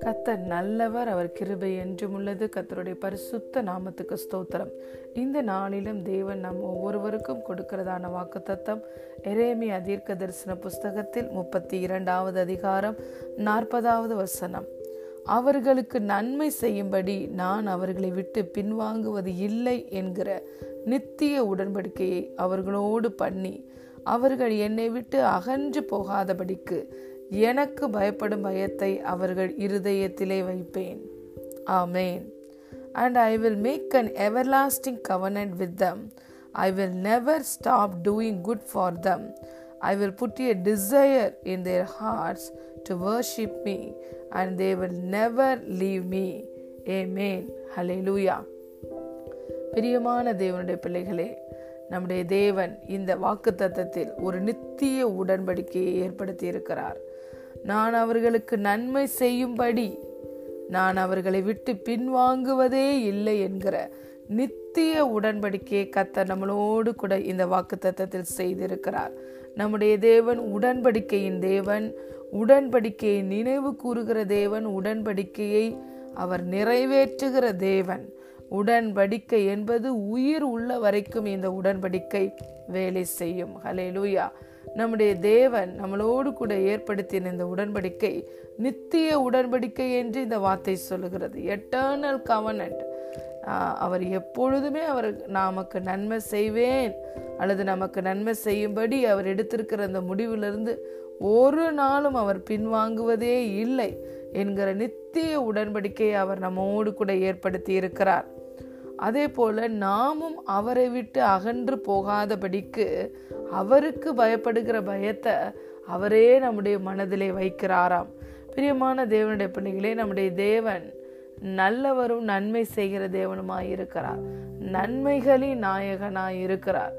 கத்தர் நல்லவர் அவர் கிருபை என்றும் உள்ளது. கத்தருடைய பரிசுத்த நாமத்துக்கு ஸ்தோத்திரம். இந்த நாளிலும் தேவன் நம் ஒவ்வொருவருக்கும் கொடுக்கிறதான வாக்கு தத்தம் எரேமி அதீர்க்க தரிசன புஸ்தகத்தில் முப்பத்தி இரண்டாவது அதிகாரம் நாற்பதாவது வசனம். அவர்களுக்கு நன்மை செய்யும்படி நான் அவர்களை விட்டு பின்வாங்குவது இல்லை என்கிற நித்திய உடன்படிக்கையை அவர்களோடு பண்ணி அவர்கள் என்னை விட்டு அகன்று போகாதபடிக்கு எனக்கு பயப்படும் பயத்தை அவர்கள் இருதயத்திலே வைப்பேன். ஆமேன். And I will make an everlasting covenant with them I will never stop doing good for them I will put a desire in their hearts to worship me and they will never leave me amen hallelujah பிரியமான தேவனுடைய பிள்ளைகளே நம்முடைய தேவன் இந்த வாக்கு தத்தத்தில் ஒரு நித்திய உடன்படிக்கையை ஏற்படுத்தி இருக்கிறார் நான் அவர்களுக்கு நன்மை செய்யும்படி நான் அவர்களை விட்டு பின்வாங்குவதே இல்லை என்கிற நித்திய உடன்படிக்கையை கத்த நம்மளோடு கூட இந்த வாக்கு தத்தத்தில் செய்திருக்கிறார். நம்முடைய தேவன் உடன்படிக்கையின் தேவன் உடன்படிக்கையை நினைவு கூறுகிற தேவன் உடன்படிக்கையை அவர் நிறைவேற்றுகிற தேவன். உடன்படிக்கை என்பது உயிர் உள்ள வரைக்கும் இந்த உடன்படிக்கை வேலை செய்யும். ஹலே லூயா நம்முடைய தேவன் நம்மளோடு கூட ஏற்படுத்தின இந்த உடன்படிக்கை நித்திய உடன்படிக்கை என்று இந்த வார்த்தை சொல்லுகிறது. எட்டர்னல் கவனன்ட் அவர் எப்பொழுதுமே அவர் நமக்கு நன்மை செய்வேன் அல்லது நமக்கு நன்மை செய்யும்படி அவர் எடுத்திருக்கிற அந்த முடிவிலிருந்து ஒரு நாளும் அவர் பின்வாங்குவதே இல்லை என்கிற நித்திய உடன்படிக்கையை அவர் நம்மோடு கூட ஏற்படுத்தி இருக்கிறார். அதே போல நாமும் அவரை விட்டு அகன்று போகாதபடிக்கு அவருக்கு பயப்படுகிற பயத்தை அவரே நம்முடைய மனதிலே வைக்கிறாராம். பிரியமான தேவனுடைய பிள்ளைகளே நம்முடைய தேவன் நல்லவரும் நன்மை செய்கிற தேவனுமாய் இருக்கிறார். நன்மைகளின் நாயகனாய் இருக்கிறார்.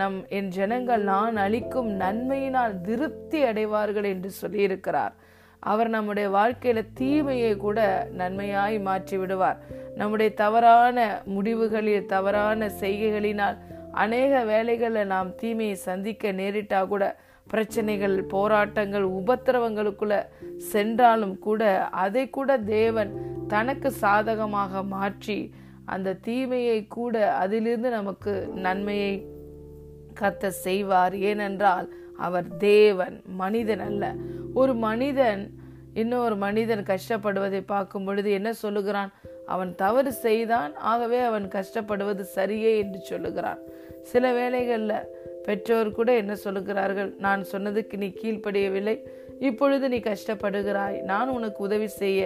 நம் என் ஜனங்கள் நான் அளிக்கும் நன்மையினால் திருப்தி அடைவார்கள் என்று சொல்லியிருக்கிறார். அவர் நம்முடைய வாழ்க்கையில தீமையை கூட நன்மையாய் மாற்றி விடுவார் நம்முடைய தவறான முடிவுகளில் தவறான செய்கைகளினால் அநேக வேலைகளில் நாம் தீமையை சந்திக்க நேரிட்டா கூட பிரச்சனைகள் போராட்டங்கள் உபத்திரவங்களுக்குள்ள சென்றாலும் கூட அதை கூட தேவன் தனக்கு சாதகமாக மாற்றி அந்த தீமையை கூட அதிலிருந்து நமக்கு நன்மையை கத்த செய்வார். ஏனென்றால் அவர் தேவன் மனிதன் அல்ல. ஒரு மனிதன் இன்னொரு மனிதன் கஷ்டப்படுவதை பார்க்கும் பொழுது என்ன சொல்லுகிறான்? அவன் தவறு செய்தான் ஆகவே அவன் கஷ்டப்படுவது சரியே என்று சொல்லுகிறான். சில வேளைகளில் பெற்றோர் கூட என்ன சொல்லுகிறார்கள்? நான் சொன்னதுக்கு நீ கீழ்ப்படியவில்லை இப்பொழுது நீ கஷ்டப்படுகிறாய். நான் உனக்கு உதவி செய்ய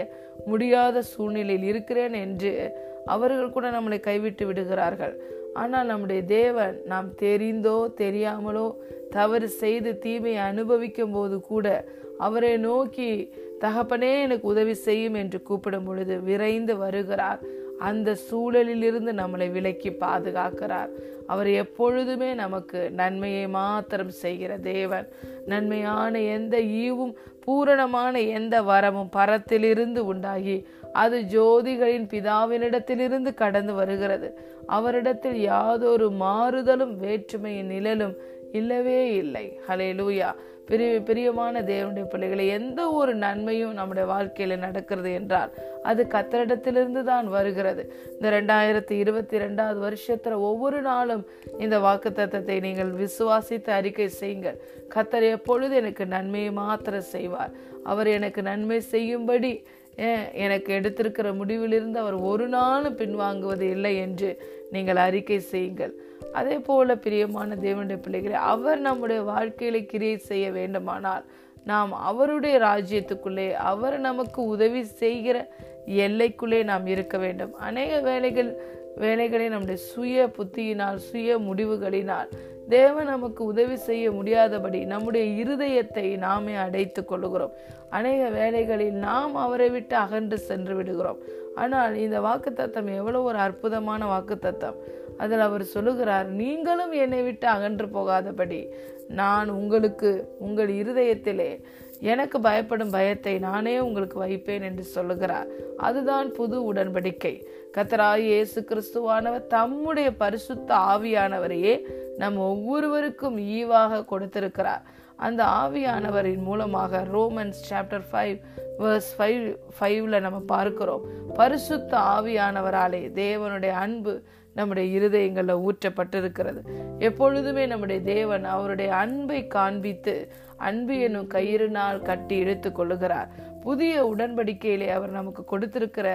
முடியாத சூழ்நிலையில் இருக்கிறேன் என்று அவர்கள் கூட நம்மளை கைவிட்டு விடுகிறார்கள். ஆனால் நம்முடைய தேவன் நாம் தெரிந்தோ தெரியாமலோ தவறு செய்து தீமையை அனுபவிக்கும் போது கூட அவரை நோக்கி தகப்பனே எனக்கு உதவி செய்யும் என்று கூப்பிடும் பொழுது விரைந்து வருகிறார். அந்த சூழலிலிருந்து நம்மளை விலக்கி பாதுகாக்கிறார். அவர் எப்பொழுதுமே நமக்கு நன்மையை மாத்திரம் செய்கிற தேவன். நன்மையான எந்த ஈவும் பூரணமான எந்த வரமும் பரத்திலிருந்து உண்டாகி அது ஜோதிகளின் பிதாவினிடத்திலிருந்து கடந்து வருகிறது. அவரிடத்தில் யாதொரு மாறுதலும் வேற்றுமையின் நிழலும் இல்லவே இல்லை. ஹலே லூயா பெரிய பிரியமான தேவனுடைய பிள்ளைகளை எந்த ஒரு நன்மையும் நம்முடைய வாழ்க்கையில நடக்கிறது என்றால் அது கத்தரிடத்திலிருந்து தான் வருகிறது. இந்த ரெண்டாயிரத்தி இருபத்தி ரெண்டாவது வருஷத்துல ஒவ்வொரு நாளும் இந்த வாக்கு தத்தத்தை நீங்கள் விசுவாசித்து அறிக்கை செய்யுங்கள். கத்தர் எப்பொழுது எனக்கு நன்மையை மாத்திர செய்வார்? அவர் எனக்கு நன்மை செய்யும்படி எனக்கு எடுத்திருக்கிற முடிவிலிருந்து அவர் ஒரு நாளும் பின்வாங்குவது இல்லை என்று நீங்கள் அறிக்கை செய்யுங்கள். அதே போல பிரியமான தேவனுடைய பிள்ளைகளை அவர் நம்முடைய வாழ்க்கையில கிரியை செய்ய வேண்டுமானால் நாம் அவருடைய ராஜ்யத்துக்குள்ளே அவர் நமக்கு உதவி செய்கிற எல்லைக்குள்ளே நாம் இருக்க வேண்டும். அநேக வேலைகள் வேலைகளை நம்முடைய சுய புத்தியினால் சுய முடிவுகளினால் தேவன் நமக்கு உதவி செய்ய முடியாதபடி நம்முடைய இருதயத்தை நாமே அடைத்துக் கொள்ளுகிறோம். அநேக வேலைகளில் நாம் அவரை விட்டு அகன்று சென்று விடுகிறோம். ஆனால் இந்த வாக்கு தத்தம் எவ்வளவு ஒரு அற்புதமான வாக்கு தத்தம் அதில் அவர் சொல்லுகிறார் நீங்களும் என்னை விட்டு அகன்று போகாதபடி நான் உங்களுக்கு உங்கள் இருதயத்திலே எனக்கு பயப்படும் பயத்தை நானே உங்களுக்கு வைப்பேன் என்று சொல்லுகிறார். அதுதான் புது உடன்படிக்கை. கத்தராய் இயேசு கிறிஸ்துவானவர் தம்முடைய பரிசுத்த ஆவியானவரையே நம் ஒவ்வொருவருக்கும் ஈவாக கொடுத்திருக்கிறார். அந்த ஆவியானவரின் மூலமாக Romans chapter five verse five ஃபைவ்ல நம்ம பார்க்கிறோம். பரிசுத்த ஆவியானவராலே தேவனுடைய அன்பு நம்முடைய இருதயங்களில் ஊற்றப்பட்டிருக்கிறது. எப்பொழுதுமே நம்முடைய தேவன் அவருடைய அன்பை காண்பித்து அன்பு என்னும் கயிறுனால் கட்டி இழுத்து கொள்ளுகிறார். புதிய உடன்படிக்கையிலே அவர் நமக்கு கொடுத்திருக்கிற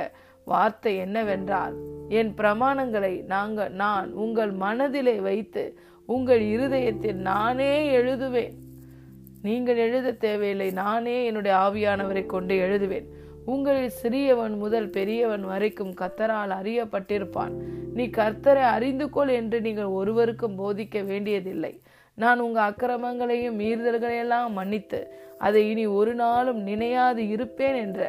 வார்த்தை என்னவென்றால் என் பிரமாணங்களை நாங்கள் நான் உங்கள் மனதிலே வைத்து உங்கள் இருதயத்தில் நானே எழுதுவேன். நீங்கள் எழுத தேவையில்லை. நானே என்னுடைய ஆவியானவரை கொண்டு எழுதுவேன். உங்களில் சிறியவன் முதல் பெரியவன் வரைக்கும் கர்த்தரால் அறியப்பட்டிருப்பான். நீ கர்த்தரை அறிந்து கொள் என்று நீங்கள் ஒருவருக்கும் போதிக்க வேண்டியதில்லை. நான் உங்கள் அக்கிரமங்களையும் மீறுதல்களையெல்லாம் மன்னித்து அதை இனி ஒரு நாளும் நினையாது இருப்பேன் என்ற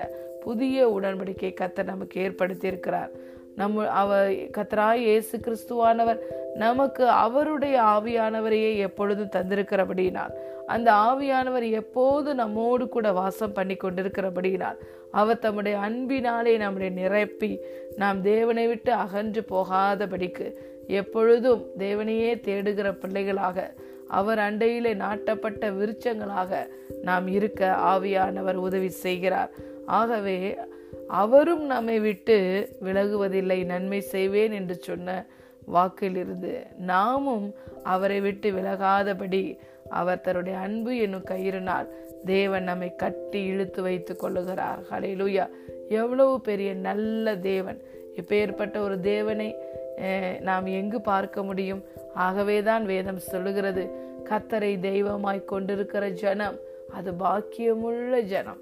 புதிய உடன்படிக்கை கத்தர் நமக்கு ஏற்படுத்தியிருக்கிறார். நம்ம அவ கத்தராய் இயேசு கிறிஸ்துவானவர் நமக்கு அவருடைய ஆவியானவரையே எப்பொழுதும் தந்திருக்கிறபடியினால் அந்த ஆவியானவர் எப்போது நம்மோடு கூட வாசம் பண்ணி கொண்டிருக்கிறபடியினால் அவர் தம்முடைய அன்பினாலே நம்முடைய நிரப்பி நாம் தேவனை விட்டு அகன்று போகாதபடிக்கு எப்பொழுதும் தேவனையே தேடுகிற பிள்ளைகளாக அவர் அண்டையிலே நாட்டப்பட்ட விருச்சங்களாக நாம் இருக்க ஆவியானவர் உதவி செய்கிறார். ஆகவே அவரும் நம்மை விட்டு விலகுவதில்லை நன்மை செய்வேன் என்று சொன்ன வாக்கிலிருந்து நாமும் அவரை விட்டு விலகாதபடி அவர் தன்னுடைய அன்பு என்னும் கயிறினால் தேவன் நம்மை கட்டி இழுத்து வைத்துக் கொள்ளுகிறார். ஹலையிலூயா எவ்வளவு பெரிய நல்ல தேவன். இப்பேற்பட்ட ஒரு தேவனை நாம் எங்கு பார்க்க முடியும்? ஆகவேதான் வேதம் சொல்லுகிறது கத்தரை தெய்வமாய் கொண்டிருக்கிற ஜனம் அது பாக்கியமுள்ள ஜனம்.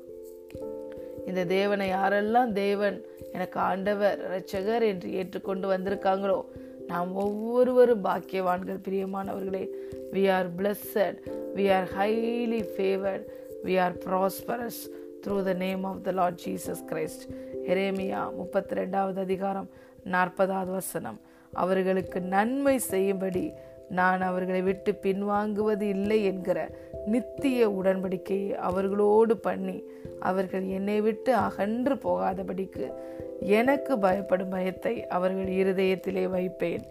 இந்த தேவனை யாரெல்லாம் தேவன் எனக்கு ஆண்டவர் ரட்சகர் என்று ஏற்றுக்கொண்டு வந்திருக்காங்களோ நாம் ஒவ்வொருவரும் பாக்கியவான்கள் பிரியமானவர்களே. We are blessed we are highly favoured we are prosperous through the name of the Lord Jesus Christ ஹெரேமியா முப்பத்தி ரெண்டாவது அதிகாரம் நாற்பதாவது வசனம். அவர்களுக்கு நன்மை செய்யும்படி நான் அவர்களை விட்டு பின்வாங்குவது இல்லை என்கிற நித்திய உடன்படிக்கையை அவர்களோடு பண்ணி அவர்கள் என்னை விட்டு அகன்று போகாதபடிக்கு எனக்கு பயப்படும் பயத்தை அவர்கள் இருதயத்திலே வைப்பேன்.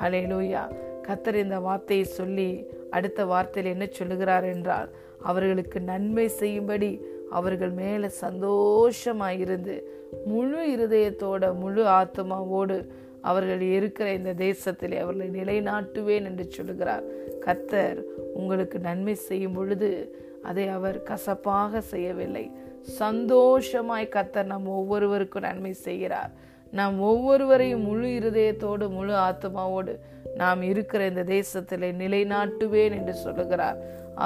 ஹலேலூயா கத்தர் இந்த வார்த்தையை சொல்லி அடுத்த வார்த்தையில் என்ன சொல்லுகிறார் என்றால் அவர்களுக்கு நன்மை செய்யும்படி அவர்கள் மேல சந்தோஷமாயிருந்து முழு இருதயத்தோட முழு ஆத்மாவோடு அவர்கள் இருக்கிற இந்த தேசத்திலே அவர்களை நிலைநாட்டுவேன் என்று சொல்லுகிறார். கத்தர் உங்களுக்கு நன்மை செய்யும் பொழுது அதை அவர் கசப்பாக செய்யவில்லை. சந்தோஷமாய் கத்தர் நம் ஒவ்வொருவருக்கும் நன்மை செய்கிறார். நாம் ஒவ்வொருவரையும் முழு இருதயத்தோடு முழு ஆத்மாவோடு நாம் இருக்கிற இந்த தேசத்திலே நிலைநாட்டுவேன் என்று சொல்லுகிறார்.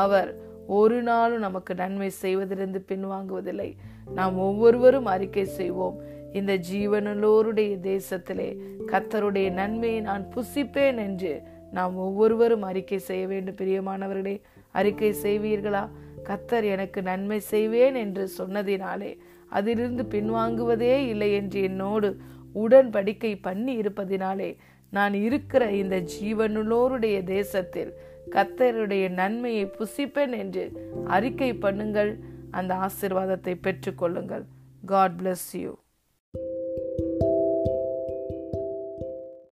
அவர் ஒரு நாளும் நமக்கு நன்மை செய்வதிலிருந்து பின்வாங்குவதில்லை. நாம் ஒவ்வொருவரும் அறிக்கை செய்வோம். இந்த ஜீவனுள்ளோருடைய தேசத்திலே கத்தருடைய நன்மையை நான் புசிப்பேன் என்று நாம் ஒவ்வொருவரும் அறிக்கை செய்ய வேண்டும். பிரியமானவர்களே அறிக்கை செய்வீர்களா? கத்தர் எனக்கு நன்மை செய்வேன் என்று சொன்னதினாலே அதிலிருந்து பின்வாங்குவதே இல்லை என்று என்னோடு உடன்படிக்கை பண்ணி இருப்பதினாலே நான் இருக்கிற இந்த ஜீவனுள்ளோருடைய தேசத்தில் கத்தருடைய நன்மையை புசிப்பேன் என்று அறிக்கை பண்ணுங்கள். அந்த ஆசிர்வாதத்தை பெற்றுக்கொள்ளுங்கள். God bless you